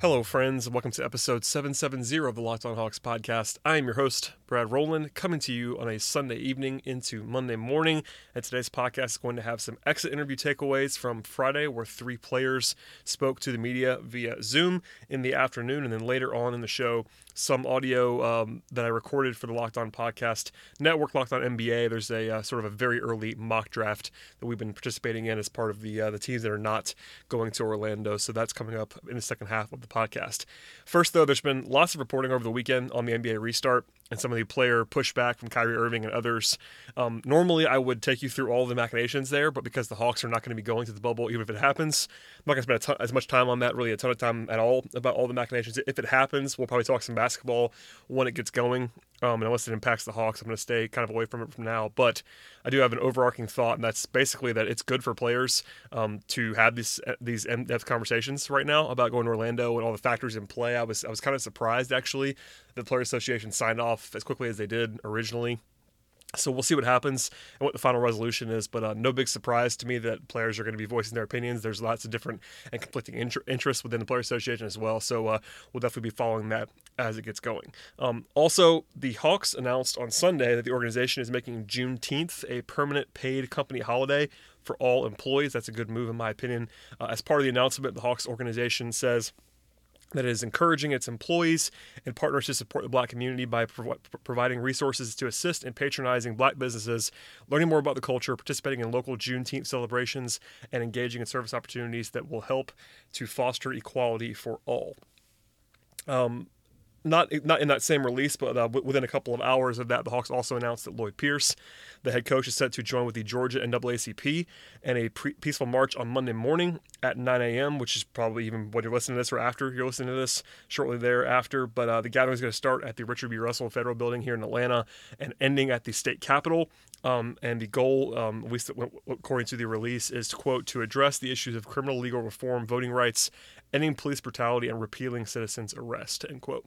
Hello, friends, and welcome to episode 770 of the Locked On Hawks podcast. I am your host, Brad Rowland, coming to you on a Sunday evening into Monday morning. And today's podcast is going to have some exit interview takeaways from Friday, where three players spoke to the media via Zoom in the afternoon. And then later on in the show, some audio um, that I recorded for the Locked On Podcast Network, Locked On NBA. There's a uh, sort of a very early mock draft that we've been participating in as part of the uh, the teams that are not going to Orlando. So that's coming up in the second half of the podcast. First, though, there's been lots of reporting over the weekend on the NBA restart and some of the player pushback from Kyrie Irving and others. Um, normally, I would take you through all the machinations there, but because the Hawks are not going to be going to the bubble, even if it happens, I'm not going to spend ton, as much time on that, really a ton of time at all about all the machinations. If it happens, we'll probably talk some basketball when it gets going. Um, and unless it impacts the Hawks, I'm going to stay kind of away from it from now. But I do have an overarching thought, and that's basically that it's good for players um, to have these these in-depth conversations right now about going to Orlando and all the factors in play. I was I was kind of surprised actually the Player Association signed off as quickly as they did originally. So we'll see what happens and what the final resolution is. But uh, no big surprise to me that players are going to be voicing their opinions. There's lots of different and conflicting inter- interests within the Player Association as well. So uh, we'll definitely be following that as it gets going. Um, also, the Hawks announced on Sunday that the organization is making Juneteenth a permanent paid company holiday for all employees. That's a good move, in my opinion. Uh, as part of the announcement, the Hawks organization says that is encouraging its employees and partners to support the black community by prov- providing resources to assist in patronizing black businesses, learning more about the culture, participating in local Juneteenth celebrations, and engaging in service opportunities that will help to foster equality for all. Um, not not in that same release, but uh, within a couple of hours of that, the Hawks also announced that Lloyd Pierce, the head coach, is set to join with the Georgia NAACP and a pre- peaceful march on Monday morning at 9 a.m., which is probably even when you're listening to this or after you're listening to this, shortly thereafter. But uh, the gathering is going to start at the Richard B. Russell Federal Building here in Atlanta and ending at the state capitol. Um, and the goal, um, at least according to the release, is to quote to address the issues of criminal legal reform, voting rights, ending police brutality, and repealing citizens' arrest. End quote.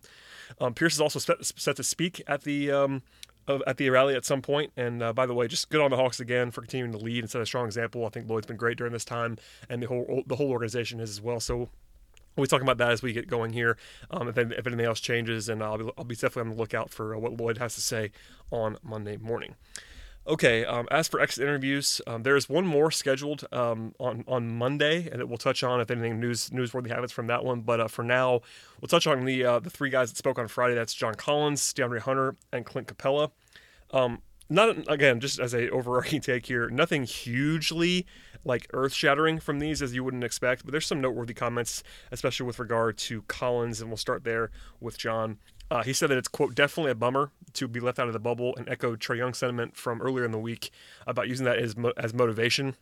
Um, Pierce is also set to speak at the um, at the rally at some point. And uh, by the way, just good on the Hawks again for continuing to lead and set a strong example. I think Lloyd's been great during this time, and the whole the whole organization is as well. So we'll be talking about that as we get going here. Um, if, if, anything else changes, and I'll be, I'll be definitely on the lookout for uh, what Lloyd has to say on Monday morning. Okay, um, as for exit interviews, um, there is one more scheduled um, on on Monday, and we'll touch on if anything news newsworthy happens from that one. But uh, for now, we'll touch on the uh, the three guys that spoke on Friday. That's John Collins, DeAndre Hunter, and Clint Capela. Um, not again, just as a overarching take here, nothing hugely like earth shattering from these as you wouldn't expect, but there's some noteworthy comments, especially with regard to Collins, and we'll start there with John. Uh, he said that it's quote definitely a bummer to be left out of the bubble, and echoed Trae Young's sentiment from earlier in the week about using that as mo- as motivation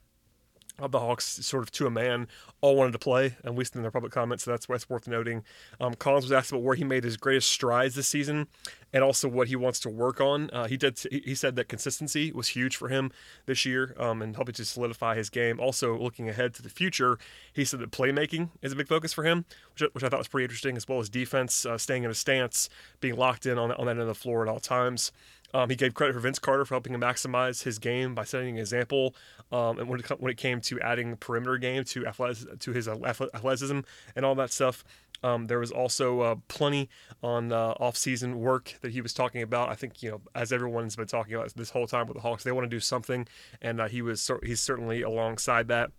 the Hawks, sort of to a man, all wanted to play, at least in their public comments. So that's what's worth noting. Um, Collins was asked about where he made his greatest strides this season, and also what he wants to work on. Uh, he did. He said that consistency was huge for him this year, um, and helping to solidify his game. Also, looking ahead to the future, he said that playmaking is a big focus for him, which, which I thought was pretty interesting, as well as defense, uh, staying in a stance, being locked in on, on that end of the floor at all times. Um, he gave credit for Vince Carter for helping him maximize his game by setting an example. Um, and when it, when it came to adding perimeter game to athletic, to his athleticism and all that stuff, um, there was also uh, plenty on uh, off-season work that he was talking about. I think you know, as everyone's been talking about this whole time with the Hawks, they want to do something, and uh, he was he's certainly alongside that.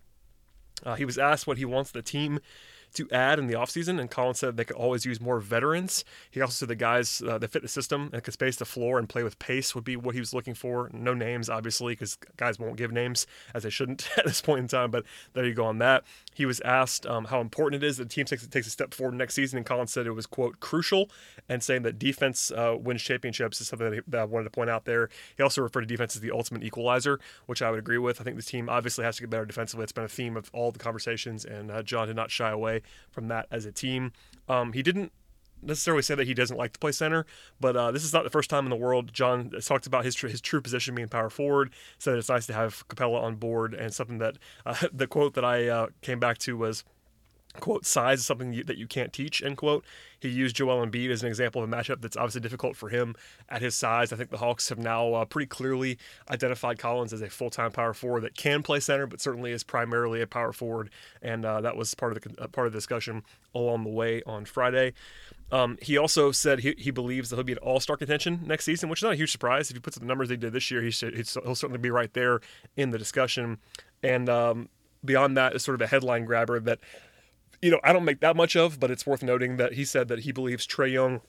Uh, he was asked what he wants the team to add in the offseason, and Collins said they could always use more veterans. He also said the guys uh, that fit the system and could space the floor and play with pace would be what he was looking for. No names, obviously, because guys won't give names as they shouldn't at this point in time, but there you go on that. He was asked um, how important it is that the team takes, takes a step forward next season, and Collins said it was, quote, crucial, and saying that defense uh, wins championships is something that, he, that, I wanted to point out there. He also referred to defense as the ultimate equalizer, which I would agree with. I think the team obviously has to get better defensively. It's been a theme of all the conversations, and uh, John did not shy away from that as a team. Um, he didn't necessarily say that he doesn't like to play center, but uh, this is not the first time in the world John has talked about his, his true position being power forward. Said it's nice to have Capela on board, and something that uh, the quote that I uh, came back to was quote size is something you, that you can't teach end quote. He used joel Embiid as an example of a matchup that's obviously difficult for him at his size. I think the hawks have now uh, pretty clearly identified collins as a full-time power forward that can play center but certainly is primarily a power forward and uh, that was part of the uh, part of the discussion along the way on friday. Um, he also said he, he believes that he'll be an all-star contention next season which is not a huge surprise. If he puts up the numbers he did this year he should, he'll certainly be right there in the discussion. And um, beyond that is sort of a headline grabber that you know, I don't make that much of, but it's worth noting that he said that he believes Trae Young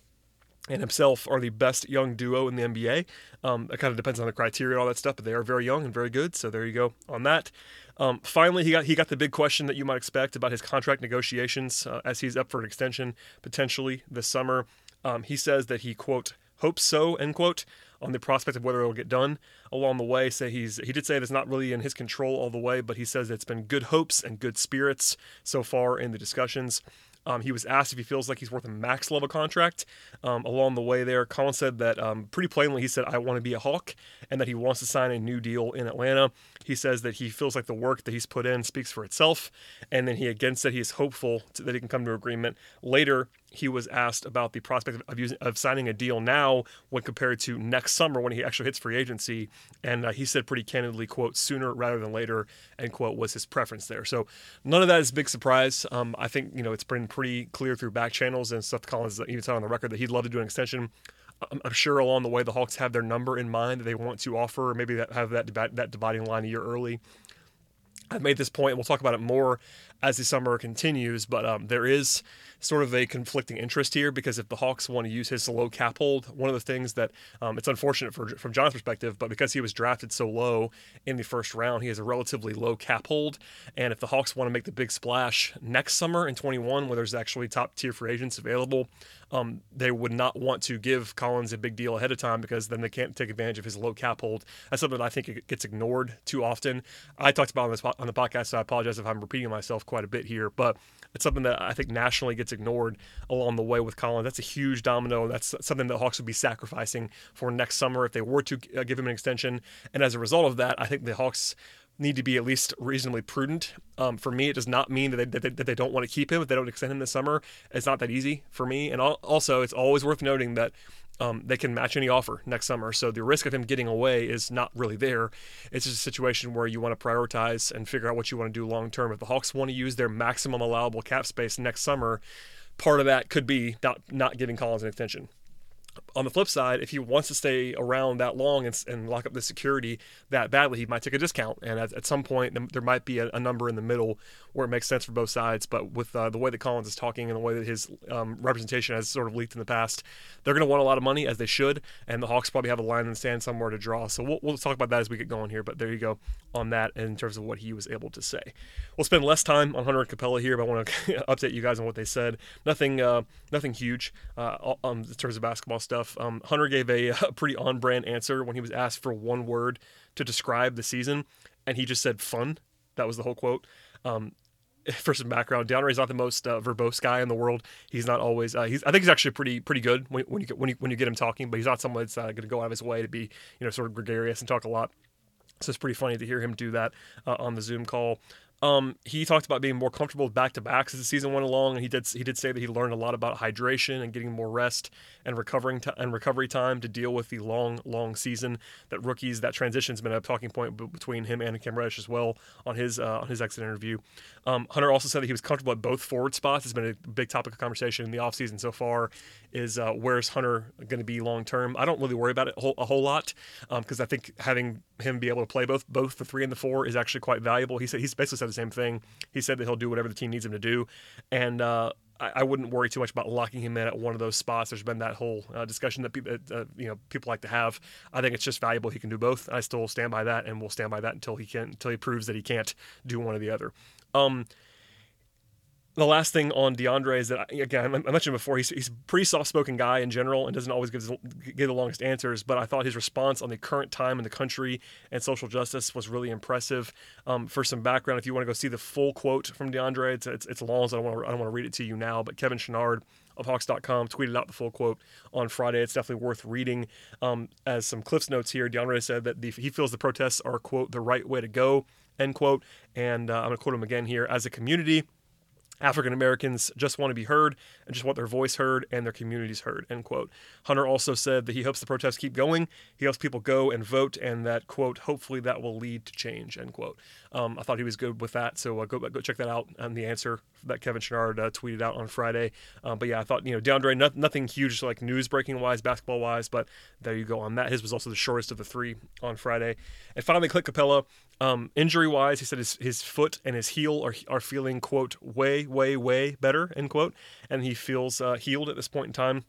and himself are the best young duo in the NBA. Um, it kind of depends on the criteria and all that stuff, but they are very young and very good. So there you go on that. Um, finally, he got he got the big question that you might expect about his contract negotiations uh, as he's up for an extension potentially this summer. Um, he says that he quote hopes so end quote on the prospect of whether it'll get done along the way. Say he's he did say it's not really in his control all the way, but he says it's been good hopes and good spirits so far in the discussions. Um, he was asked if he feels like he's worth a max level contract. Um, along the way there, Colin said that um, pretty plainly he said, I want to be a Hawk, and that he wants to sign a new deal in Atlanta. He says that he feels like the work that he's put in speaks for itself, and then he again said he is hopeful that he can come to agreement. Later, he was asked about the prospect of, using, of signing a deal now when compared to next summer when he actually hits free agency, and uh, he said pretty candidly, "quote sooner rather than later," end quote was his preference there. So none of that is a big surprise. Um, I think you know it's been pretty clear through back channels and stuff. Collins even said on the record that he'd love to do an extension. I'm sure along the way the Hawks have their number in mind that they want to offer, or maybe that have that that dividing line a year early. I've made this point, and we'll talk about it more as the summer continues. But um, there is sort of a conflicting interest here because if the Hawks want to use his low cap hold, one of the things that um, it's unfortunate for, from John's perspective, but because he was drafted so low in the first round, he has a relatively low cap hold. And if the Hawks want to make the big splash next summer in 21, where there's actually top tier free agents available, um, they would not want to give Collins a big deal ahead of time because then they can't take advantage of his low cap hold. That's something that I think gets ignored too often. I talked about on this on the podcast, so I apologize if I'm repeating myself quite a bit here, but it's something that I think nationally gets ignored along the way with Collins. That's a huge domino. That's something that Hawks would be sacrificing for next summer if they were to uh, give him an extension. And as a result of that, I think the Hawks need to be at least reasonably prudent. Um, for me, it does not mean that they, that they, that they don't want to keep him if they don't extend him this summer. It's not that easy for me. And also, it's always worth noting that um, they can match any offer next summer. So the risk of him getting away is not really there. It's just a situation where you want to prioritize and figure out what you want to do long term. If the Hawks want to use their maximum allowable cap space next summer, part of that could be not not giving Collins an extension on the flip side, if he wants to stay around that long and, and lock up the security that badly, he might take a discount. And at, at some point, there might be a, a, number in the middle where it makes sense for both sides. But with uh, the way that Collins is talking and the way that his um, representation has sort of leaked in the past, they're going to want a lot of money, as they should. And the Hawks probably have a line in the sand somewhere to draw. So we'll, we'll talk about that as we get going here. But there you go on that in terms of what he was able to say. We'll spend less time on Hunter and Capela here, but I want to update you guys on what they said. Nothing, uh, nothing huge uh, in terms of basketball stuff. Um, Hunter gave a, a pretty on brand answer when he was asked for one word to describe the season, and he just said fun. That was the whole quote. Um, for some background, is not the most uh, verbose guy in the world. He's not always. Uh, he's. I think he's actually pretty pretty good when, when you get, when you when you get him talking. But he's not someone that's uh, going to go out of his way to be you know sort of gregarious and talk a lot. So it's pretty funny to hear him do that uh, on the Zoom call. Um, he talked about being more comfortable back to backs as the season went along, and he did he did say that he learned a lot about hydration and getting more rest and recovering t- and recovery time to deal with the long long season that rookies that transition's been a talking point between him and Cam Reddish as well on his uh, on his exit interview. Um, Hunter also said that he was comfortable at both forward spots. It's been a big topic of conversation in the offseason so far. Is uh, where's Hunter going to be long term? I don't really worry about it a whole, a whole lot because um, I think having him be able to play both both the three and the four is actually quite valuable. He said he's basically said the same thing. He said that he'll do whatever the team needs him to do, and uh, I, I, wouldn't worry too much about locking him in at one of those spots. There's been that whole uh, discussion that people uh, you know people like to have. I think it's just valuable. He can do both. I still stand by that, and we'll stand by that until he can until he proves that he can't do one or the other. Um, the last thing on DeAndre is that again I mentioned before he's he's a pretty soft spoken guy in general and doesn't always give give the longest answers. But I thought his response on the current time in the country and social justice was really impressive. Um, for some background, if you want to go see the full quote from DeAndre, it's it's, it's long, so I don't want to I don't want to read it to you now. But Kevin Chouinard of Hawks.com tweeted out the full quote on Friday. It's definitely worth reading. Um, as some Cliff's notes here, DeAndre said that the, he feels the protests are, quote, the right way to go, end quote. And uh, I'm to quote him again here. As a community, African Americans just want to be heard and just want their voice heard and their communities heard. End quote. Hunter also said that he hopes the protests keep going. He hopes people go and vote, and that quote. Hopefully that will lead to change. End quote. Um, I thought he was good with that, so uh, go go check that out and the answer that Kevin Chouinard uh, tweeted out on Friday. Um, but yeah, I thought you know DeAndre no, nothing huge like news breaking wise, basketball wise, but there you go on that. His was also the shortest of the three on Friday. And finally, Clint Capela. Um, injury wise, he said his, his foot and his heel are, are feeling, quote, way, way, way better, end quote. And he feels uh, healed at this point in time.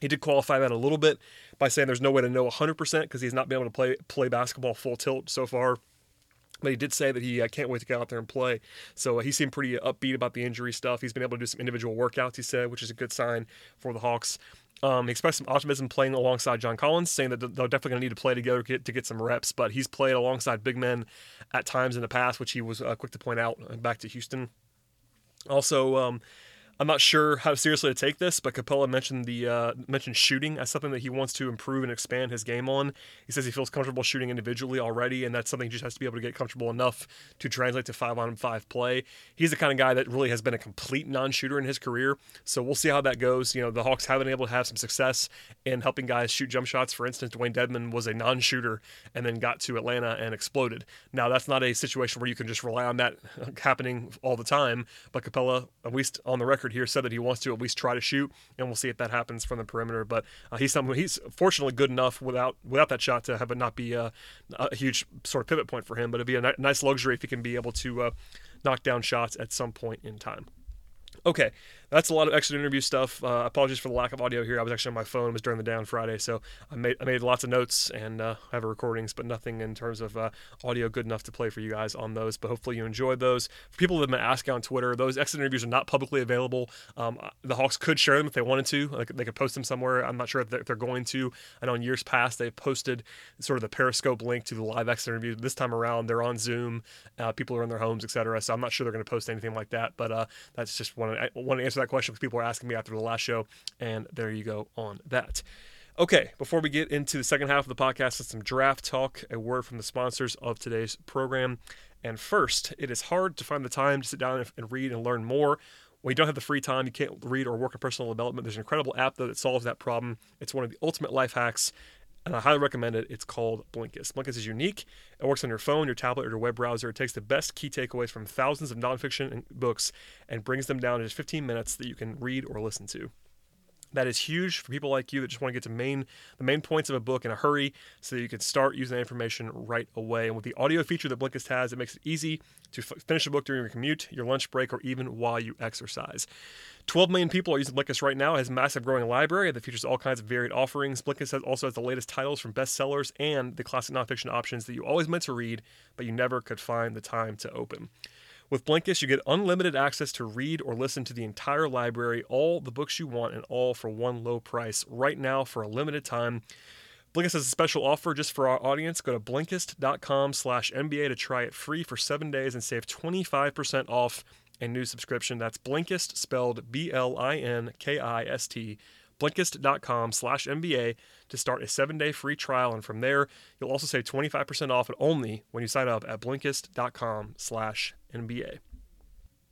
He did qualify that a little bit by saying there's no way to know 100% because he's not been able to play play basketball full tilt so far. But he did say that he uh, can't wait to get out there and play. So uh, he seemed pretty upbeat about the injury stuff. He's been able to do some individual workouts, he said, which is a good sign for the Hawks. Um, he expressed some optimism playing alongside John Collins, saying that they're definitely going to need to play together to get, to get some reps. But he's played alongside big men at times in the past, which he was uh, quick to point out uh, back to Houston. Also, um, I'm not sure how seriously to take this, but Capela mentioned the uh, mentioned shooting as something that he wants to improve and expand his game on. He says he feels comfortable shooting individually already, and that's something he just has to be able to get comfortable enough to translate to five on five play. He's the kind of guy that really has been a complete non-shooter in his career, so we'll see how that goes. You know, the Hawks have been able to have some success in helping guys shoot jump shots. For instance, Dewayne Dedmon was a non-shooter and then got to Atlanta and exploded. Now that's not a situation where you can just rely on that happening all the time, but Capela, at least on the record record here said that he wants to at least try to shoot, and we'll see if that happens from the perimeter. But uh, he's someone he's fortunately good enough without without that shot to have it not be a, a huge sort of pivot point for him. But it'd be a ni- nice luxury if he can be able to uh, knock down shots at some point in time. Okay, that's a lot of extra interview stuff. Uh, apologies for the lack of audio here. I was actually on my phone. It was during the down Friday, so I made I made lots of notes and uh, have recordings, but nothing in terms of uh, audio good enough to play for you guys on those. But hopefully you enjoyed those. For people that have been asking on Twitter, those exit interviews are not publicly available. Um, the Hawks could share them if they wanted to. Like they could post them somewhere. I'm not sure if they're, if they're going to. I know in years past they posted sort of the Periscope link to the live exit interview. This time around they're on Zoom. Uh, people are in their homes, etc. So I'm not sure they're going to post anything like that. But uh, that's just one. To answer that question because people are asking me after the last show, and there you go on that. Okay, before we get into the second half of the podcast, some draft talk, a word from the sponsors of today's program. And first, it is hard to find the time to sit down and read and learn more. When you don't have the free time, you can't read or work on personal development. There's an incredible app though that solves that problem. It's one of the ultimate life hacks and I highly recommend it. It's called Blinkist. Blinkist is unique. It works on your phone, your tablet, or your web browser. It takes the best key takeaways from thousands of nonfiction books and brings them down to just 15 minutes that you can read or listen to. That is huge for people like you that just want to get to main the main points of a book in a hurry so you can start using that information right away. And with the audio feature that Blinkist has, it makes it easy to f- finish a book during your commute, your lunch break, or even while you exercise. 12 million people are using Blinkist right now. It has a massive growing library that features all kinds of varied offerings. Blinkist has, also has the latest titles from bestsellers and the classic nonfiction options that you always meant to read, but you never could find the time to open. With Blinkist, you get unlimited access to read or listen to the entire library, all the books you want, and all for one low price. Right now, for a limited time, Blinkist has a special offer just for our audience. Go to Blinkist.com slash NBA to try it free for seven days and save 25% off a new subscription. That's Blinkist, spelled B-L-I-N-K-I-S-T, Blinkist.com slash NBA to start a seven-day free trial. And from there, you'll also save 25% off, but only when you sign up at Blinkist.com slash NBA.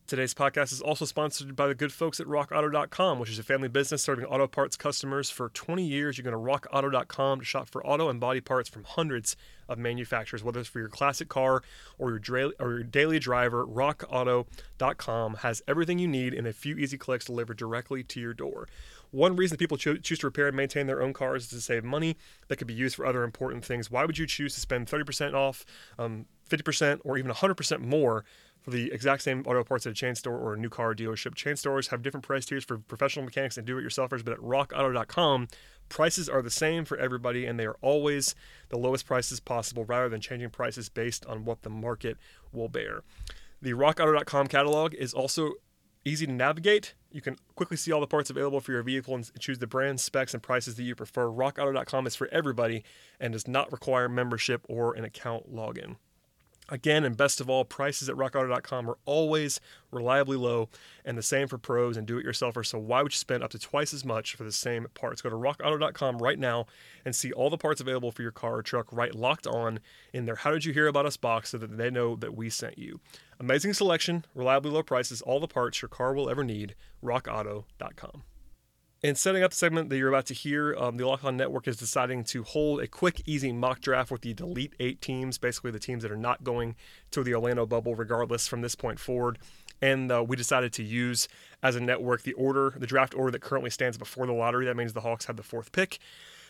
Today's podcast is also sponsored by the good folks at RockAuto.com, which is a family business serving auto parts customers for 20 years. You're going to RockAuto.com to shop for auto and body parts from hundreds of manufacturers, whether it's for your classic car or your, dra- or your daily driver. RockAuto.com has everything you need in a few easy clicks delivered directly to your door. One reason people cho- choose to repair and maintain their own cars is to save money that could be used for other important things. Why would you choose to spend 30% off, um, 50%, or even 100% more? for the exact same auto parts at a chain store or a new car dealership. Chain stores have different price tiers for professional mechanics and do-it-yourselfers, but at rockauto.com, prices are the same for everybody and they are always the lowest prices possible rather than changing prices based on what the market will bear. The rockauto.com catalog is also easy to navigate. You can quickly see all the parts available for your vehicle and choose the brand, specs, and prices that you prefer. RockAuto.com is for everybody and does not require membership or an account login. Again, and best of all, prices at rockauto.com are always reliably low, and the same for pros and do it yourselfers. So, why would you spend up to twice as much for the same parts? Go to rockauto.com right now and see all the parts available for your car or truck right locked on in their How Did You Hear About Us box so that they know that we sent you. Amazing selection, reliably low prices, all the parts your car will ever need. RockAuto.com. In setting up the segment that you're about to hear, um, the On Network is deciding to hold a quick, easy mock draft with the Delete Eight teams, basically the teams that are not going to the Orlando bubble, regardless from this point forward. And uh, we decided to use as a network the order, the draft order that currently stands before the lottery. That means the Hawks have the fourth pick.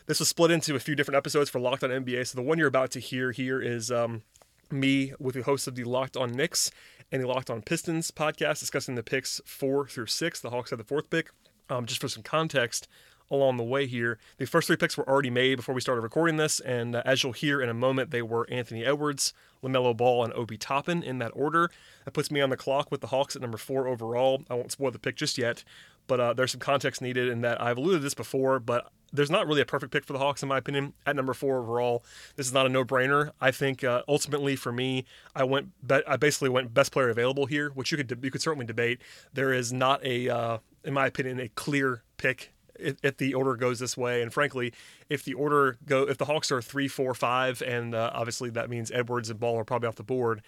This was split into a few different episodes for Locked On NBA. So the one you're about to hear here is um, me with the host of the Locked On Knicks and the Locked On Pistons podcast discussing the picks four through six. The Hawks had the fourth pick. Um, just for some context along the way here, the first three picks were already made before we started recording this, and uh, as you'll hear in a moment, they were Anthony Edwards, LaMelo Ball, and Obi Toppin in that order. That puts me on the clock with the Hawks at number four overall. I won't spoil the pick just yet, but uh, there's some context needed in that I've alluded to this before, but there's not really a perfect pick for the Hawks in my opinion at number four overall. This is not a no-brainer. I think uh, ultimately for me, I went be- I basically went best player available here, which you could de- you could certainly debate. There is not a uh, in my opinion, a clear pick if, the order goes this way. And frankly, if the order go, if the Hawks are three, four, five, and uh, obviously that means Edwards and Ball are probably off the board,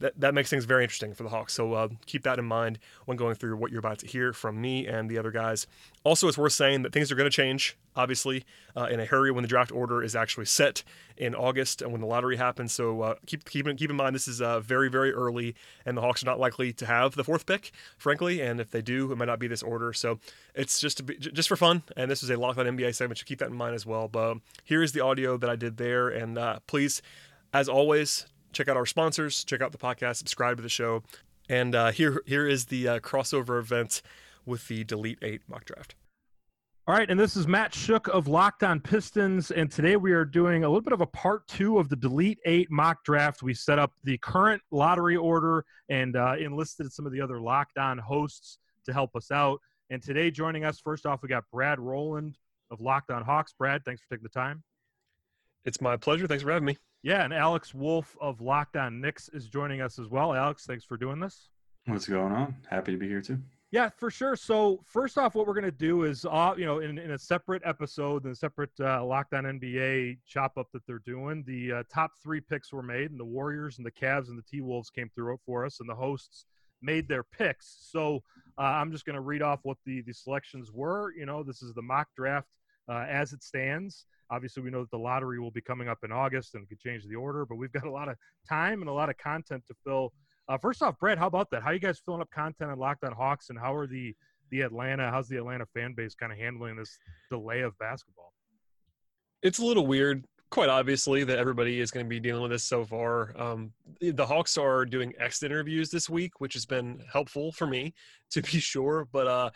that, that makes things very interesting for the Hawks. So uh, keep that in mind when going through what you're about to hear from me and the other guys. Also, it's worth saying that things are going to change, obviously, uh, in a hurry when the draft order is actually set in August and when the lottery happens. So uh, keep, keep, keep in mind this is uh, very, very early, and the Hawks are not likely to have the fourth pick, frankly. And if they do, it might not be this order. So it's just be, just for fun. And this is a Locked On NBA segment, so keep that in mind as well. But here is the audio that I did there. And uh, please, as always, check out our sponsors, check out the podcast, subscribe to the show, and uh, here here is the uh, crossover event with the Delete Eight mock draft. All right, and this is Matt Schoch of Locked On Pistons, and today we are doing a little bit of a part two of the Delete Eight mock draft. We set up the current lottery order and uh, enlisted some of the other Locked On hosts to help us out. And today, joining us, first off, we got Brad Rowland of Locked On Hawks. Brad, thanks for taking the time. It's my pleasure. Thanks for having me. Yeah, and Alex Wolf of Locked On Knicks is joining us as well. Alex, thanks for doing this. What's going on? Happy to be here too. Yeah, for sure. So first off, what we're going to do is, uh, you know, in, in a separate episode, in a separate uh, Locked On NBA chop up that they're doing, the uh, top three picks were made, and the Warriors and the Cavs and the T Wolves came through it for us, and the hosts made their picks. So uh, I'm just going to read off what the the selections were. You know, this is the mock draft uh, as it stands. Obviously, we know that the lottery will be coming up in August and could change the order, but we've got a lot of time and a lot of content to fill. Uh, first off, Brett, how about that? How are you guys filling up content on Locked On Hawks, and how are the the Atlanta? How's the Atlanta fan base kind of handling this delay of basketball? It's a little weird. Quite obviously, that everybody is going to be dealing with this so far. Um, the Hawks are doing exit interviews this week, which has been helpful for me, to be sure. But uh,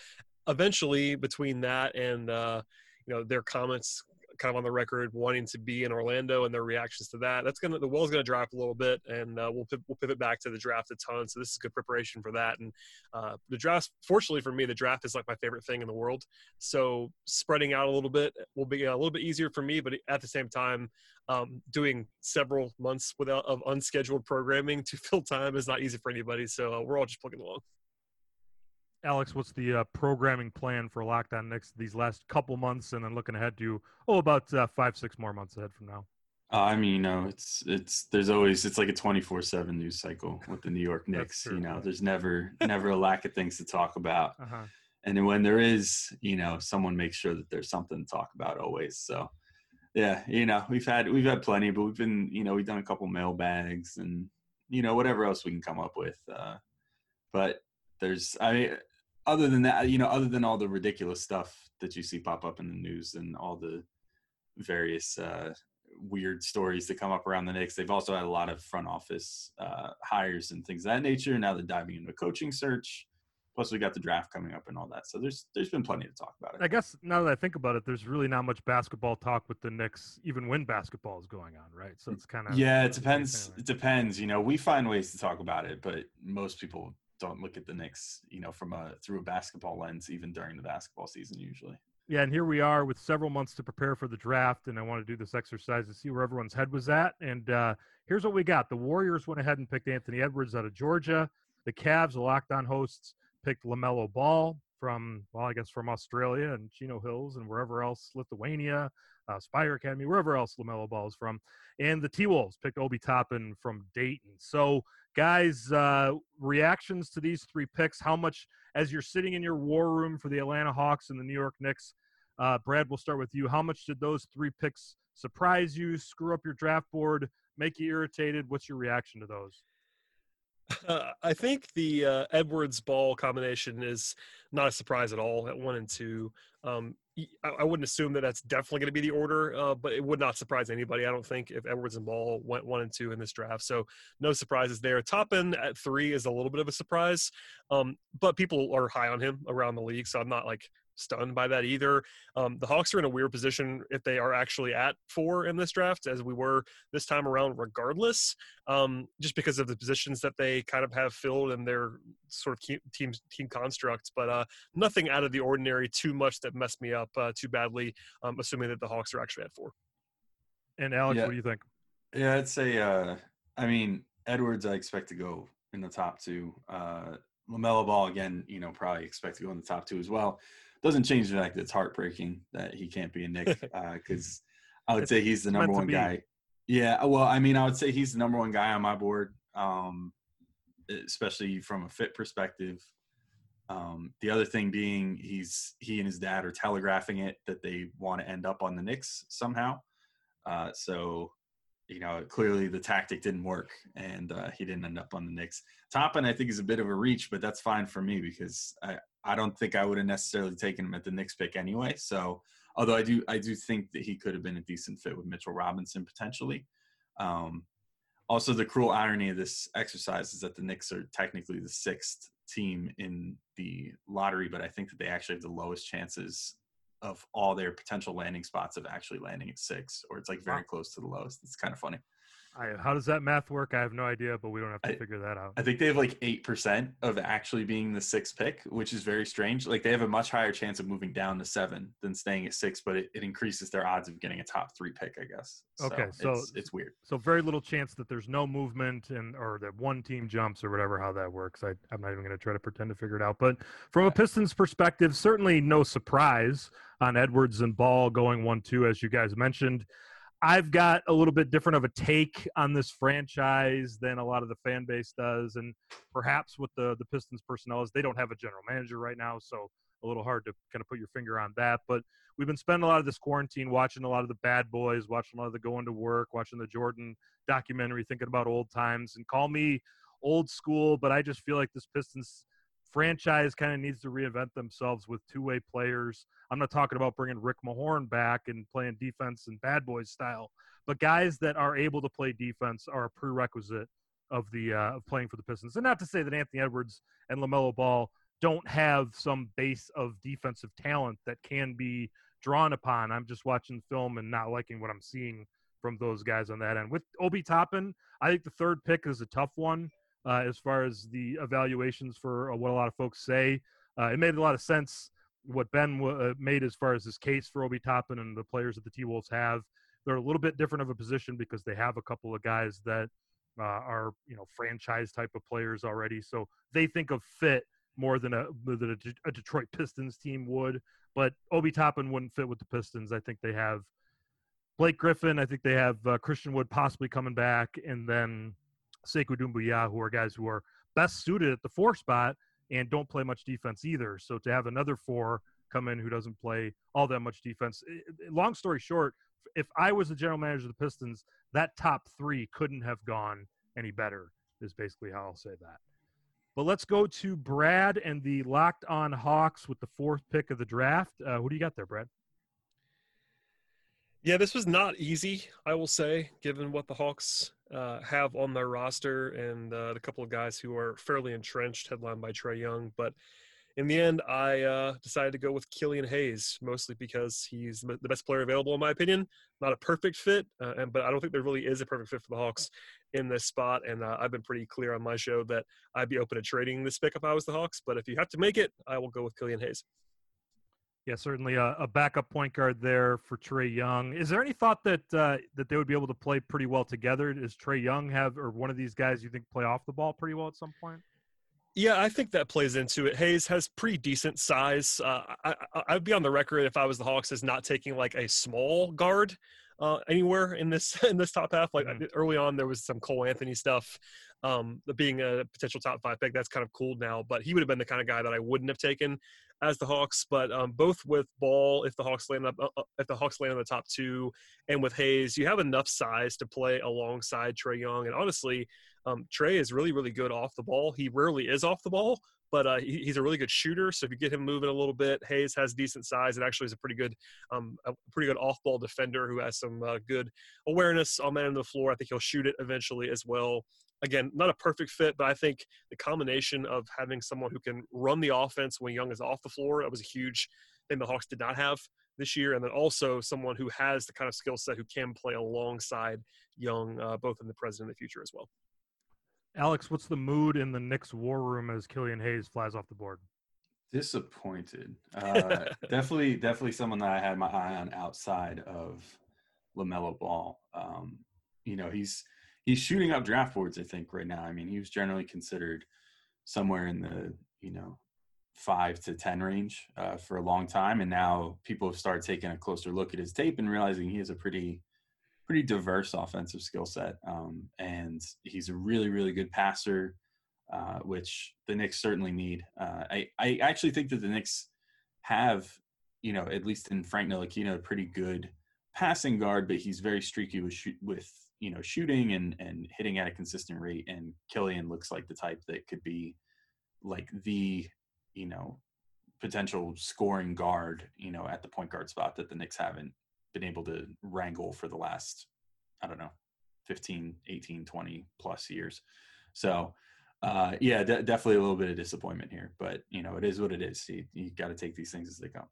eventually, between that and uh, you know their comments kind of on the record wanting to be in Orlando and their reactions to that. That's gonna the well's gonna drop a little bit, and uh, we'll we'll pivot back to the draft a ton. So this is good preparation for that. And uh, the draft, fortunately for me, the draft is like my favorite thing in the world. So spreading out a little bit will be a little bit easier for me, but at the same time, um, doing several months without of unscheduled programming to fill time is not easy for anybody. So uh, we're all just plugging along. Alex, what's the uh, programming plan for Locked On Knicks these last couple months, and then looking ahead to oh about uh, five six more months ahead from now? Uh, I mean, you know, it's it's there's always it's like a 24/7 news cycle with the New York Knicks. True, you know, there's never never a lack of things to talk about, uh-huh. and then when there is, you know, someone makes sure that there's something to talk about always. So, yeah, you know, we've had we've had plenty, but we've been you know we've done a couple mailbags and you know whatever else we can come up with. Uh, but there's I other than that, you know, other than all the ridiculous stuff that you see pop up in the news and all the various uh, weird stories that come up around the Knicks, they've also had a lot of front office uh, hires and things of that nature. Now they're diving into a coaching search. Plus, we got the draft coming up and all that. So there's there's been plenty to talk about it. I guess now that I think about it, there's really not much basketball talk with the Knicks, even when basketball is going on, right? So it's kind of yeah, it depends. It depends. You know, we find ways to talk about it, but most people don't look at the Knicks, you know, from a through a basketball lens, even during the basketball season. Usually, Yeah, and here we are with several months to prepare for the draft, and I want to do this exercise to see where everyone's head was at. And uh, here's what we got: the Warriors went ahead and picked Anthony Edwards out of Georgia. The Cavs, the Locked On hosts, picked LaMelo Ball from, well, I guess from Australia and Chino Hills and wherever else, Lithuania, uh, Spire Academy, wherever else LaMelo Ball is from. And the T Wolves picked Obi Toppin from Dayton. So, guys, uh, reactions to these three picks, how much, as you're sitting in your war room for the Atlanta Hawks and the New York Knicks, uh, Brad, we'll start with you. How much did those three picks surprise you, screw up your draft board, make you irritated? What's your reaction to those? Uh, I think the uh, Edwards ball combination is not a surprise at all at one and two. Um, I, I, wouldn't assume that that's definitely going to be the order, uh, but it would not surprise anybody. I don't think if Edwards and Ball went one and two in this draft, so no surprises there. Toppin at three is a little bit of a surprise, um, but people are high on him around the league, so I'm not like stunned by that either. Um, the Hawks are in a weird position if they are actually at four in this draft, as we were this time around, regardless, um, just because of the positions that they kind of have filled in their sort of team team constructs. But uh, nothing out of the ordinary, too much that messed me up uh, too badly. Um, assuming that the Hawks are actually at four. And Alex, yeah. what do you think? Yeah, I'd say. Uh, I mean, Edwards, I expect to go in the top two. Uh, LaMelo Ball again, you know, probably expect to go in the top two as well doesn't change the fact that it's heartbreaking that he can't be a Knick because uh, I would say he's the number one guy. Yeah, well, I mean, I would say he's the number one guy on my board, um, especially from a fit perspective. Um, the other thing being, he's he and his dad are telegraphing it that they want to end up on the Knicks somehow. Uh, so, you know, clearly the tactic didn't work, and uh, he didn't end up on the Knicks. Toppin, I think, is a bit of a reach, but that's fine for me because I, I don't think I would have necessarily taken him at the Knicks pick anyway. So, although I do, I do think that he could have been a decent fit with Mitchell Robinson potentially. Um, also, the cruel irony of this exercise is that the Knicks are technically the sixth team in the lottery, but I think that they actually have the lowest chances of all their potential landing spots of actually landing at six, or it's like very close to the lowest. It's kind of funny. I, how does that math work? I have no idea, but we don't have to I, figure that out. I think they have like 8% of actually being the sixth pick, which is very strange. Like they have a much higher chance of moving down to seven than staying at six, but it, it increases their odds of getting a top three pick, I guess. So okay. So it's, it's, weird. So very little chance that there's no movement and, or that one team jumps or whatever, how that works. I, I'm not even going to try to pretend to figure it out. But from a Pistons perspective, certainly no surprise on Edwards and Ball going one, two, as you guys mentioned. I've got a little bit different of a take on this franchise than a lot of the fan base does, and perhaps what the the Pistons personnel is, they don't have a general manager right now, so a little hard to kind of put your finger on that. But we've been spending a lot of this quarantine watching a lot of the Bad Boys, watching a lot of the Going to Work, watching the Jordan documentary, thinking about old times, and call me old school, but I just feel like this Pistons franchise kind of needs to reinvent themselves with two-way players. I'm not talking about bringing Rick Mahorn back and playing defense and bad boys style, but guys that are able to play defense are a prerequisite of the uh, of playing for the Pistons. And not to say that Anthony Edwards and LaMelo Ball don't have some base of defensive talent that can be drawn upon. I'm just watching film and not liking what I'm seeing from those guys on that end. With Obi Toppin, I think the third pick is a tough one uh, as far as the evaluations for uh, what a lot of folks say. Uh, it made a lot of sense what Ben w- uh, made as far as his case for Obi Toppin and the players that the T Wolves have. They're a little bit different of a position because they have a couple of guys that uh, are you know franchise type of players already, so they think of fit more than a than a, a Detroit Pistons team would. But Obi Toppin wouldn't fit with the Pistons. I think they have Blake Griffin. I think they have uh, Christian Wood possibly coming back, and then Sekou Doumbouya, who are guys who are best suited at the four spot and don't play much defense either. So to have another four come in who doesn't play all that much defense, long story short, if I was the general manager of the Pistons, that top three couldn't have gone any better, is basically how I'll say that. But let's go to Brad and the locked on Hawks with the fourth pick of the draft. Uh, who do you got there, Brad? Yeah, this was not easy, I will say, given what the Hawks uh, have on their roster and uh, the couple of guys who are fairly entrenched, headlined by Trae Young. But in the end, I uh, decided to go with Killian Hayes, mostly because he's the best player available, in my opinion. Not a perfect fit, uh, and, but I don't think there really is a perfect fit for the Hawks in this spot. And uh, I've been pretty clear on my show that I'd be open to trading this pick if I was the Hawks. But if you have to make it, I will go with Killian Hayes. Yeah, certainly a, a, backup point guard there for Trae Young. Is there any thought that uh, that they would be able to play pretty well together? Does Trae Young have, or one of these guys you think play off the ball pretty well at some point? Yeah, I think that plays into it. Hayes has pretty decent size. Uh, I, would be on the record if I was the Hawks as not taking like a small guard uh, anywhere in this in this top half. Like mm-hmm. early on, there was some Cole Anthony stuff. Um, being a potential top five pick, that's kind of cool now. But he would have been the kind of guy that I wouldn't have taken as the Hawks. But um, both with Ball, if the Hawks land up, uh, uh if the Hawks land on the top two, and with Hayes, you have enough size to play alongside Trae Young. And honestly, um, Trae is really, really good off the ball. He rarely is off the ball, but uh, he, he's a really good shooter. So if you get him moving a little bit, Hayes has decent size and actually is a pretty good, um, a pretty good off-ball defender who has some uh, good awareness on man on the floor. I think he'll shoot it eventually as well. Again, not a perfect fit, but I think the combination of having someone who can run the offense when Young is off the floor that was a huge thing the Hawks did not have this year, and then also someone who has the kind of skill set who can play alongside Young, uh, both in the present and the future as well. Alex, what's the mood in the Knicks war room as Killian Hayes flies off the board? Disappointed. Uh, definitely, definitely someone that I had my eye on outside of Lamelo Ball. Um, you know, he's he's shooting up draft boards. I think right now. I mean, he was generally considered somewhere in the you know five to ten range uh, for a long time, and now people have started taking a closer look at his tape and realizing he has a pretty pretty diverse offensive skill set, um, and he's a really really good passer, uh, which the Knicks certainly need. Uh, I I actually think that the Knicks have, you know, at least in Frank Ntilikina, a pretty good passing guard, but he's very streaky with shoot, with you know shooting and and hitting at a consistent rate. And Killian looks like the type that could be like the you know potential scoring guard, you know, at the point guard spot that the Knicks haven't been able to wrangle for the last i don't know 15 18 20 plus years so uh, yeah de- definitely a little bit of disappointment here but you know it is what it is you, you got to take these things as they come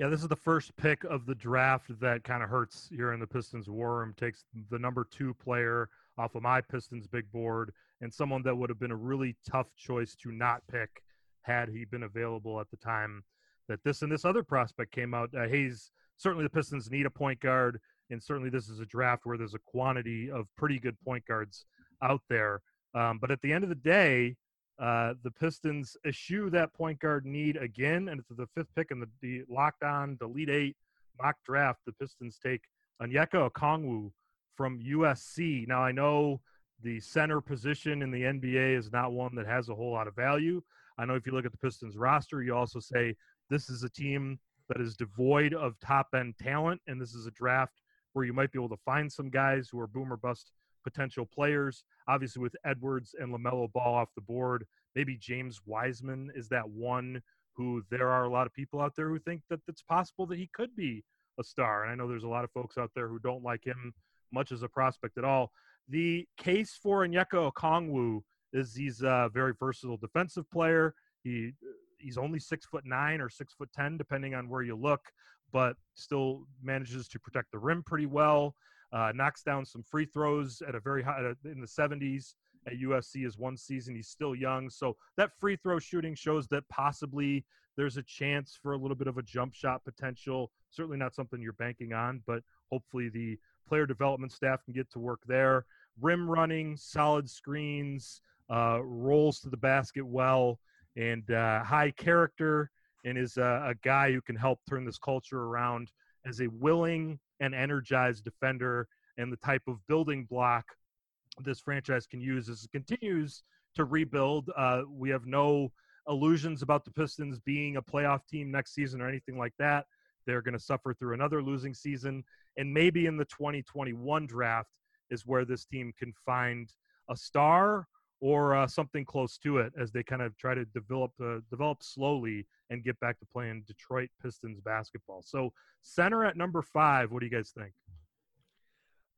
yeah this is the first pick of the draft that kind of hurts here in the pistons war room takes the number two player off of my pistons big board and someone that would have been a really tough choice to not pick had he been available at the time that this and this other prospect came out uh, hayes certainly the Pistons need a point guard, and certainly this is a draft where there's a quantity of pretty good point guards out there. Um, but at the end of the day, uh, the Pistons eschew that point guard need again, and it's the fifth pick in the, the locked on, the Delete Eight mock draft. The Pistons take Onyeka Okongwu from USC. Now, I know the center position in the NBA is not one that has a whole lot of value. I know if you look at the Pistons roster, you also say this is a team that is devoid of top end talent. And this is a draft where you might be able to find some guys who are boomer bust potential players. Obviously, with Edwards and LaMelo Ball off the board, maybe James Wiseman is that one who there are a lot of people out there who think that it's possible that he could be a star. And I know there's a lot of folks out there who don't like him much as a prospect at all. The case for Onyeka Okongwu is he's a very versatile defensive player. He he's only six foot nine or six foot ten, depending on where you look, but still manages to protect the rim pretty well. Uh, knocks down some free throws at a very high in the 70s at USC is one season. He's still young, so that free throw shooting shows that possibly there's a chance for a little bit of a jump shot potential. Certainly not something you're banking on, but hopefully the player development staff can get to work there. Rim running, solid screens, uh, rolls to the basket well and uh, high character and is a, a guy who can help turn this culture around as a willing and energized defender and the type of building block this franchise can use as it continues to rebuild. Uh, we have no illusions about the Pistons being a playoff team next season or anything like that. They're going to suffer through another losing season. And maybe in the 2021 draft is where this team can find a star or uh, something close to it as they kind of try to develop uh, develop slowly and get back to playing Detroit Pistons basketball. So center at number five. What do you guys think?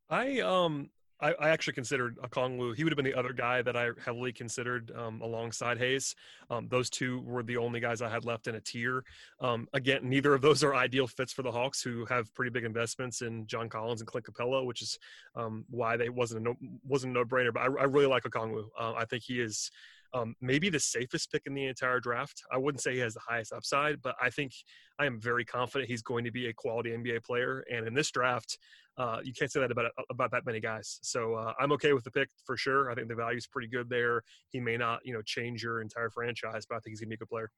I um I, I, actually considered Okongwu. He would have been the other guy that I heavily considered um, alongside Hayes. Um, those two were the only guys I had left in a tier. Um, again, neither of those are ideal fits for the Hawks, who have pretty big investments in John Collins and Clint Capela, which is um, why they wasn't a no, wasn't a no brainer. But I, I, really like Okongwu. Uh, I think he is Um, maybe the safest pick in the entire draft. I wouldn't say he has the highest upside, but I think I am very confident he's going to be a quality NBA player. And in this draft, uh, you can't say that about about that many guys. So uh, I'm okay with the pick for sure. I think the value is pretty good there. He may not, you know, change your entire franchise, but I think he's gonna be a good player.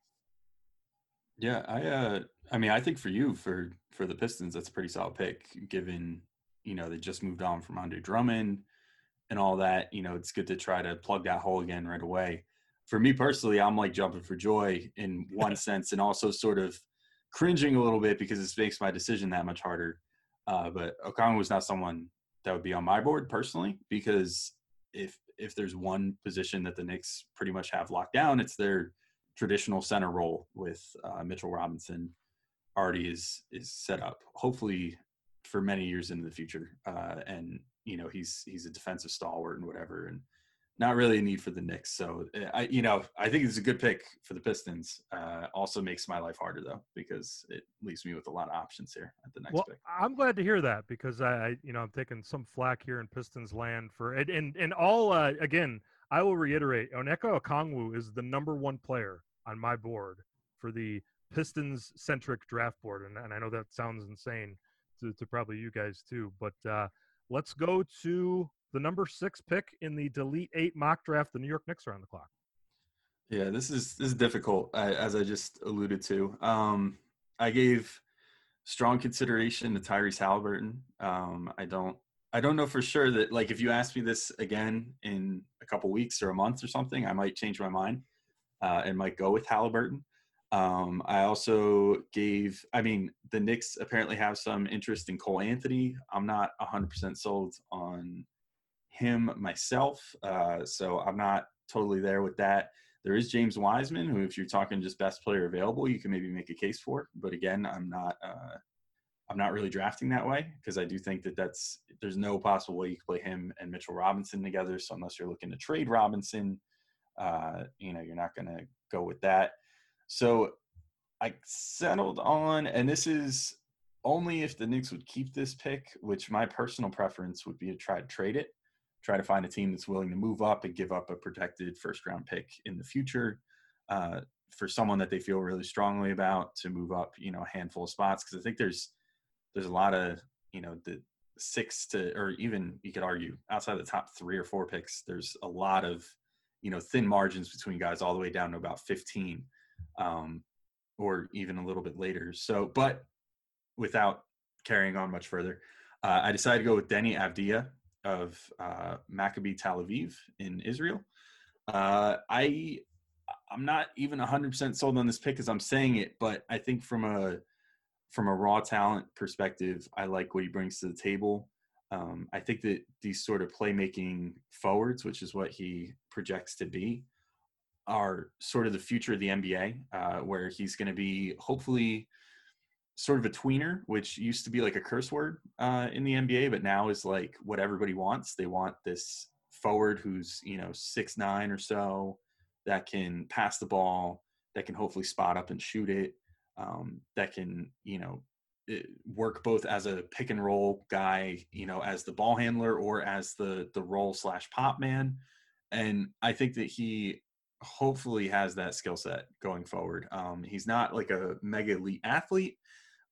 Yeah, I uh I mean I think for you for for the Pistons that's a pretty solid pick given you know they just moved on from Andre Drummond and all that, you know, it's good to try to plug that hole again right away. For me personally, I'm like jumping for joy in one sense and also sort of cringing a little bit because this makes my decision that much harder. Uh, but Okongwu was not someone that would be on my board personally because if if there's one position that the Knicks pretty much have locked down, it's their traditional center role with uh, Mitchell Robinson already is is set up. Hopefully for many years into the future. Uh, and you know he's he's a defensive stalwart and whatever, and not really a need for the Knicks. So eh, I you know I think it's a good pick for the Pistons. Uh, also makes my life harder though because it leaves me with a lot of options here at the next well, pick. I'm glad to hear that because I you know I'm taking some flack here in Pistons land for and and, and all uh, again. I will reiterate, Onyeka Okongwu is the number one player on my board for the Pistons centric draft board, and, and I know that sounds insane to, to probably you guys too, but uh, let's go to the number six pick in the delete eight mock draft. The New York Knicks are on the clock. Yeah, this is this is difficult, as I just alluded to. Um, I gave strong consideration to Tyrese Halliburton. Um, I don't I don't know for sure that like if you ask me this again in a couple weeks or a month or something, I might change my mind uh, and might go with Halliburton. Um, I also gave, I mean, the Knicks apparently have some interest in Cole Anthony. I'm not 100% sold on him myself. Uh, so I'm not totally there with that. There is James Wiseman, who, if you're talking just best player available, you can maybe make a case for. But again, I'm not. Uh, I'm not really drafting that way because I do think that that's there's no possible way you can play him and Mitchell Robinson together. So unless you're looking to trade Robinson, uh, you know, you're not going to go with that. So I settled on, and this is only if the Knicks would keep this pick, which my personal preference would be to try to trade it, try to find a team that's willing to move up and give up a protected first round pick in the future uh, for someone that they feel really strongly about to move up, you know, a handful of spots. Because I think there's there's a lot of you know the six to or even you could argue outside the top three or four picks, there's a lot of you know thin margins between guys all the way down to about 15 um, or even a little bit later. So, but without carrying on much further, uh, I decided to go with Deni Avdija of uh, Maccabi Tel Aviv in Israel. Uh, I I'm not even 100% sold on this pick as I'm saying it, but I think from a from a raw talent perspective, I like what he brings to the table. Um, I think that these sort of playmaking forwards, which is what he projects to be, are sort of the future of the NBA, uh, where he's going to be hopefully sort of a tweener, which used to be like a curse word uh, in the NBA, but now is like what everybody wants. They want this forward who's you know six nine or so that can pass the ball, that can hopefully spot up and shoot it, um, that can you know eh, work both as a pick and roll guy, you know, as the ball handler or as the the roll slash pop man. And I think that he hopefully has that skill set going forward. Um, he's not like a mega elite athlete,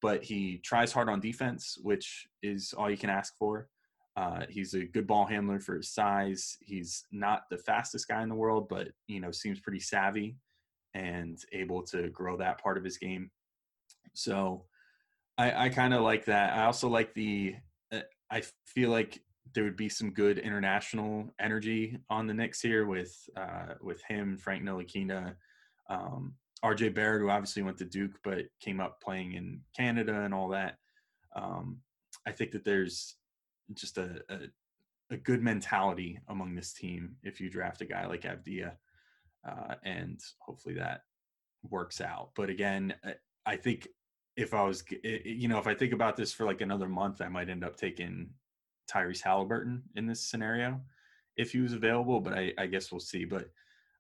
but he tries hard on defense, which is all you can ask for. Uh, he's a good ball handler for his size. He's not the fastest guy in the world, but you know seems pretty savvy and able to grow that part of his game. So I, I kind of like that. I also like the. Uh, I feel like there would be some good international energy on the Knicks here with uh, with him, Frank Ntilikina, um, RJ Barrett, who obviously went to Duke but came up playing in Canada and all that. Um, I think that there's just a, a, a good mentality among this team if you draft a guy like Avdija, uh, and hopefully that works out. But again, I think if I was, you know, if I think about this for like another month, I might end up taking Tyrese Halliburton in this scenario if he was available, but I, I guess we'll see. But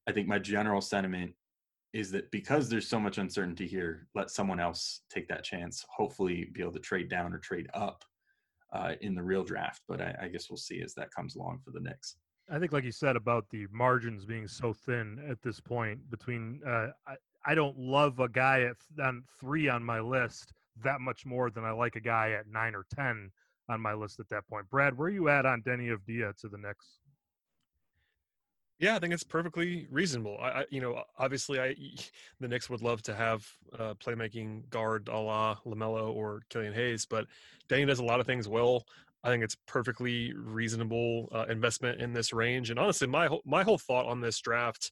I think my general sentiment is that because there's so much uncertainty here, let someone else take that chance. Hopefully, be able to trade down or trade up uh, in the real draft. But I, I, guess we'll see as that comes along for the Knicks. I think, like you said about the margins being so thin at this point between, uh, I, I don't love a guy at on three on my list that much more than I like a guy at nine or ten on my list at that point. Brad, where are you at on Deni Avdija to the Knicks? Yeah, I think it's perfectly reasonable. I, I, you know, obviously, I the Knicks would love to have a playmaking guard a la Lamelo or Killian Hayes, but Deni does a lot of things well. I think it's perfectly reasonable uh, investment in this range. And honestly, my whole, my whole thought on this draft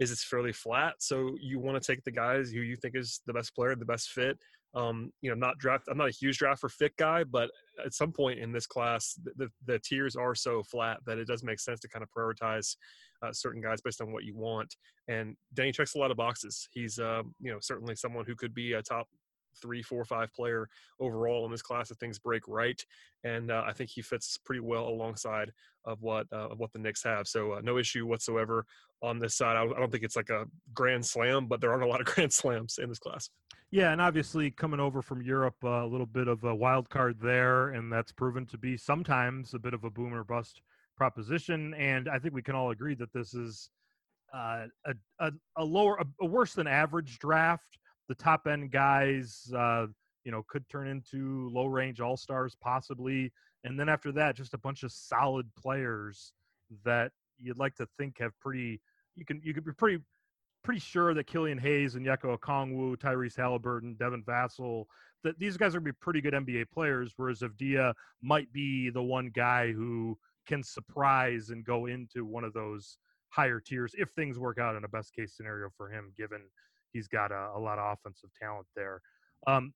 is it's fairly flat. So you want to take the guys who you think is the best player, the best fit. Um, you know, not draft. I'm not a huge draft for fit guy, but at some point in this class, the, the, the tiers are so flat that it does make sense to kind of prioritize uh, certain guys based on what you want. And Deni checks a lot of boxes. He's, uh, you know, certainly someone who could be a top three, four, five player overall in this class if things break right. And uh, I think he fits pretty well alongside of what uh, of what the Knicks have. So uh, no issue whatsoever on this side. I, I, don't think it's like a grand slam, but there aren't a lot of grand slams in this class. Yeah, and obviously coming over from Europe, uh, a little bit of a wild card there, and that's proven to be sometimes a bit of a boom or bust proposition. And I think we can all agree that this is uh, a, a, a lower, a, a worse than average draft the top end guys, uh, you know, could turn into low range all stars possibly. And then after that, just a bunch of solid players that you'd like to think have pretty, you can, you could be pretty, pretty sure that Killian Hayes and Onyeka Okongwu, Tyrese Halliburton, Devin Vassell, that these guys are going to be pretty good NBA players. Whereas Avdija might be the one guy who can surprise and go into one of those higher tiers if things work out in a best case scenario for him, given he's got a, a lot of offensive talent there. Um,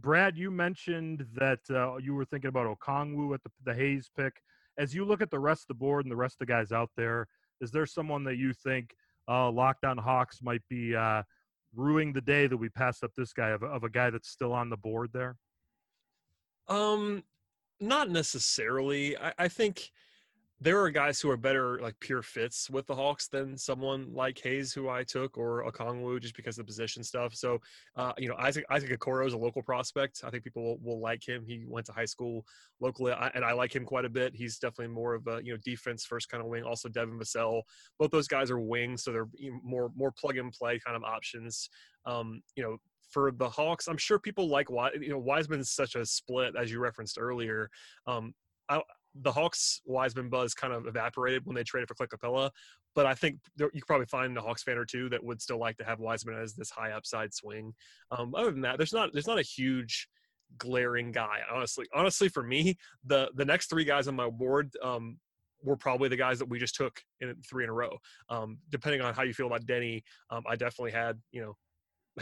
Brad, you mentioned that uh, you were thinking about Okongwu at the, the Hayes pick. As you look at the rest of the board and the rest of the guys out there, is there someone that you think uh, Locked On Hawks might be uh, ruining the day that we passed up this guy of, of a guy that's still on the board there? Um, not necessarily. I, I think there are guys who are better like pure fits with the Hawks than someone like Hayes, who I took, or Okongwu, just because of the position stuff. So, uh, you know, Isaac Isaac Okoro is a local prospect. I think people will, will like him. He went to high school locally, I, and I like him quite a bit. He's definitely more of a you know defense first kind of wing. Also, Devin Vassell. Both those guys are wings, so they're more more plug and play kind of options. Um, you know, for the Hawks, I'm sure people like you know Wiseman's such a split as you referenced earlier. Um, I, the Hawks Wiseman buzz kind of evaporated when they traded for Clint Capela, but I think there, you could probably find a Hawks fan or two that would still like to have Wiseman as this high upside swing. Um, other than that, there's not there's not a huge glaring guy. Honestly, honestly, for me, the the next three guys on my board um, were probably the guys that we just took in three in a row. Um, depending on how you feel about Deni, um, I definitely had you know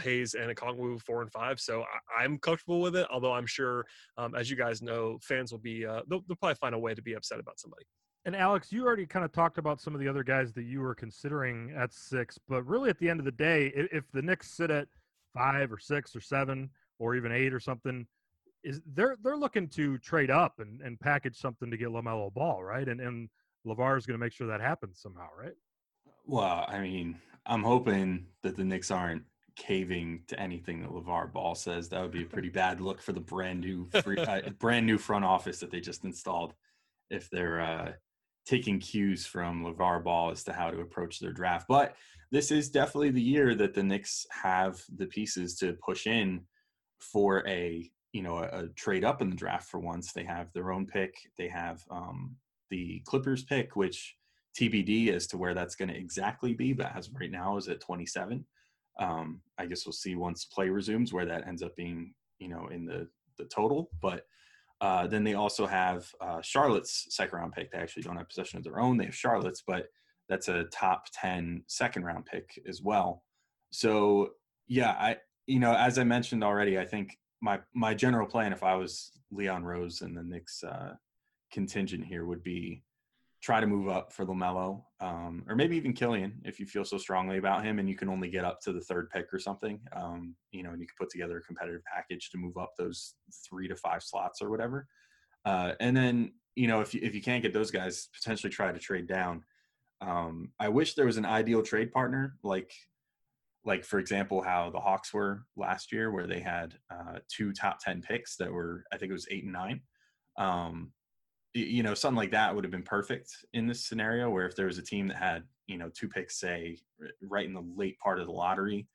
Hayes and Okongwu four and five. So I, am comfortable with it. Although I'm sure, um, as you guys know, fans will be uh, they'll, they'll probably find a way to be upset about somebody. And Alex, you already kind of talked about some of the other guys that you were considering at six, but really at the end of the day, if the Knicks sit at five or six or seven or even eight or something, is they're they're looking to trade up and, and package something to get Lamelo Ball, right? And and LaVar is going to make sure that happens somehow, right? Well, I mean, I'm hoping that the Knicks aren't caving to anything that LaVar Ball says. That would be a pretty bad look for the brand new free, uh, brand new front office that they just installed. If they're uh, taking cues from LaVar Ball as to how to approach their draft, but this is definitely the year that the Knicks have the pieces to push in for a you know a, a trade up in the draft. For once, they have their own pick. They have um, the Clippers pick, which TBD as to where that's going to exactly be, but as right now is at 27. Um, I guess we'll see once play resumes where that ends up being, you know, in the the total. But uh, then they also have uh, Charlotte's second round pick. They actually don't have possession of their own. They have Charlotte's, but that's a top 10 second round pick as well. So yeah, I you know as I mentioned already, I think my my general plan if I was Leon Rose and the Knicks uh, contingent here would be try to move up for Lamelo, um, or maybe even Killian if you feel so strongly about him, and you can only get up to the third pick or something. Um, you know, and you can put together a competitive package to move up those three to five slots or whatever. Uh, and then you know, if you, if you can't get those guys, potentially try to trade down. Um, I wish there was an ideal trade partner, like like for example, how the Hawks were last year, where they had uh, two top ten picks that were, I think it was eight and nine. Um, you know, something like that would have been perfect in this scenario where if there was a team that had, you know, two picks, say, right in the late part of the lottery,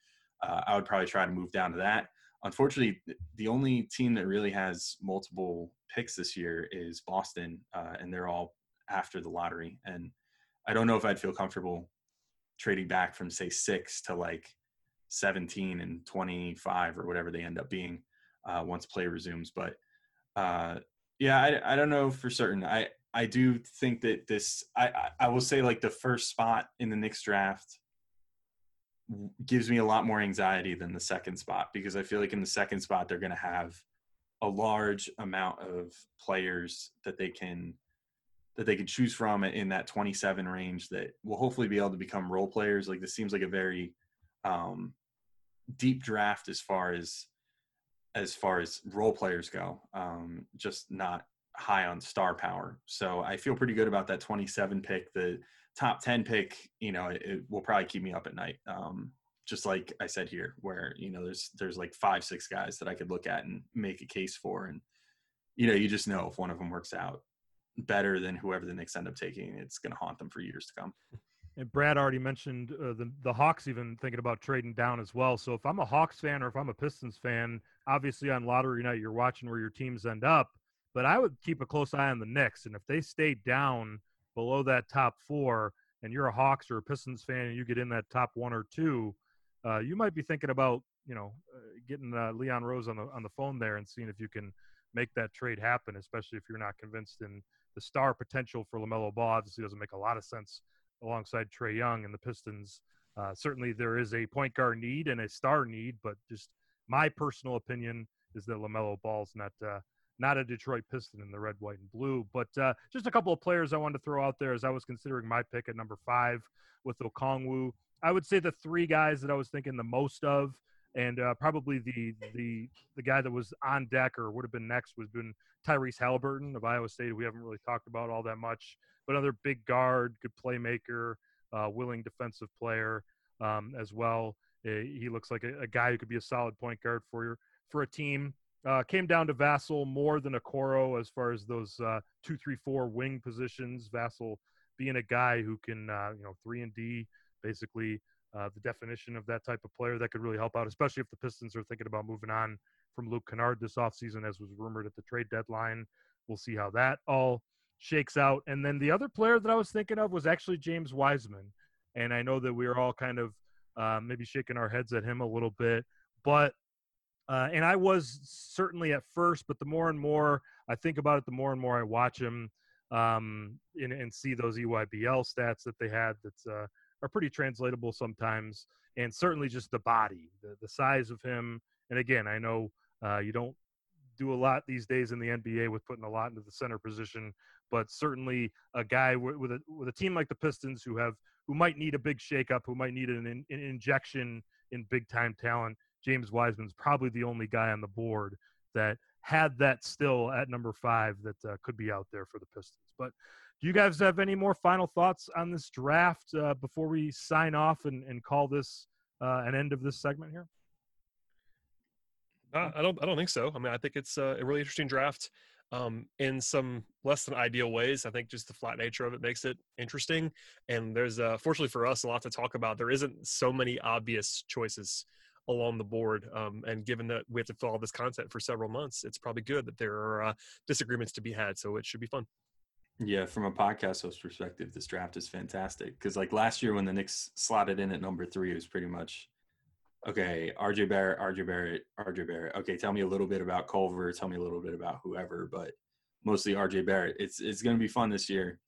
uh, I would probably try to move down to that. Unfortunately, the only team that really has multiple picks this year is Boston, uh, and they're all after the lottery. And I don't know if I'd feel comfortable trading back from, say, six to like 17 and 25 or whatever they end up being uh, once play resumes. But uh, yeah, I, I don't know for certain. I, I do think that this, I, I will say like the first spot in the Knicks draft gives me a lot more anxiety than the second spot because I feel like in the second spot, they're going to have a large amount of players that they can that they can choose from in that 27 range that will hopefully be able to become role players. Like this seems like a very um, deep draft as far as as far as role players go. Um, just not high on star power. So I feel pretty good about that 27 pick. The top 10 pick, you know, it, it will probably keep me up at night. Um, just like I said here, where, you know, there's, there's like five, six guys that I could look at and make a case for. And, you know, you just know if one of them works out better than whoever the Knicks end up taking, it's going to haunt them for years to come. And Brad already mentioned uh, the the Hawks even thinking about trading down as well. So if I'm a Hawks fan or if I'm a Pistons fan, obviously on lottery night you're watching where your teams end up. But I would keep a close eye on the Knicks, and if they stay down below that top four, and you're a Hawks or a Pistons fan, and you get in that top one or two, uh, you might be thinking about you know uh, getting uh, Leon Rose on the on the phone there and seeing if you can make that trade happen, especially if you're not convinced in the star potential for LaMelo Ball. Obviously, doesn't make a lot of sense alongside Trae Young and the Pistons. Uh, certainly, there is a point guard need and a star need, but just my personal opinion is that Lamelo Ball's not uh, not a Detroit Piston in the red, white, and blue. But uh, just a couple of players I wanted to throw out there as I was considering my pick at number five with Okongwu. I would say the three guys that I was thinking the most of, and uh, probably the the the guy that was on deck or would have been next was been Tyrese Halliburton of Iowa State. We haven't really talked about all that much but another big guard, good playmaker, uh, willing defensive player um, as well. Uh, he looks like a, a, guy who could be a solid point guard for your for a team. Uh, came down to Vassell more than Okoro as far as those uh, two, three, four wing positions. Vassell being a guy who can, uh, you know, three and D, basically uh, the definition of that type of player that could really help out, especially if the Pistons are thinking about moving on from Luke Kennard this offseason, as was rumored at the trade deadline. We'll see how that all shakes out. And then the other player that I was thinking of was actually James Wiseman. And I know that we are all kind of uh, maybe shaking our heads at him a little bit, but uh, and I was certainly at first, but the more and more I think about it, the more and more I watch him um, and, and, see those EYBL stats that they had that uh, are pretty translatable sometimes, and certainly just the body, the, the size of him. And again, I know uh, you don't do a lot these days in the NBA with putting a lot into the center position, but certainly a guy with, a with a team like the Pistons who have who might need a big shakeup, who might need an, an injection in big time talent. James Wiseman's probably the only guy on the board that had that still at number five that uh, could be out there for the Pistons. But do you guys have any more final thoughts on this draft uh, before we sign off and, and call this uh, an end of this segment here? Uh, I don't. I don't think so. I mean, I think it's uh, a really interesting draft. Um, in some less than ideal ways, I think just the flat nature of it makes it interesting. And there's, uh, fortunately for us, a lot to talk about. There isn't so many obvious choices along the board. Um, and given that we have to follow this content for several months, it's probably good that there are uh, disagreements to be had. So it should be fun. Yeah, from a podcast host perspective, this draft is fantastic because, like last year, when the Knicks slotted in at number three, it was pretty much okay, RJ Barrett, RJ Barrett, RJ Barrett. Okay, tell me a little bit about Culver. Tell me a little bit about whoever, but mostly RJ Barrett. It's it's going to be fun this year,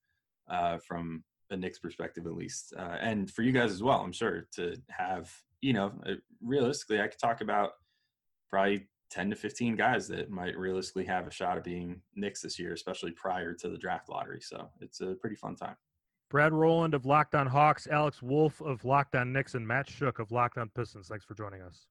uh, from a Knicks perspective at least, uh, and for you guys as well. I'm sure to have you know uh, realistically, I could talk about probably 10 to 15 guys that might realistically have a shot at being Knicks this year, especially prior to the draft lottery. So it's a pretty fun time. Brad Rowland of Locked On Hawks, Alex Wolf of Locked On Knicks, and Matt Shook of Locked On Pistons. Thanks for joining us.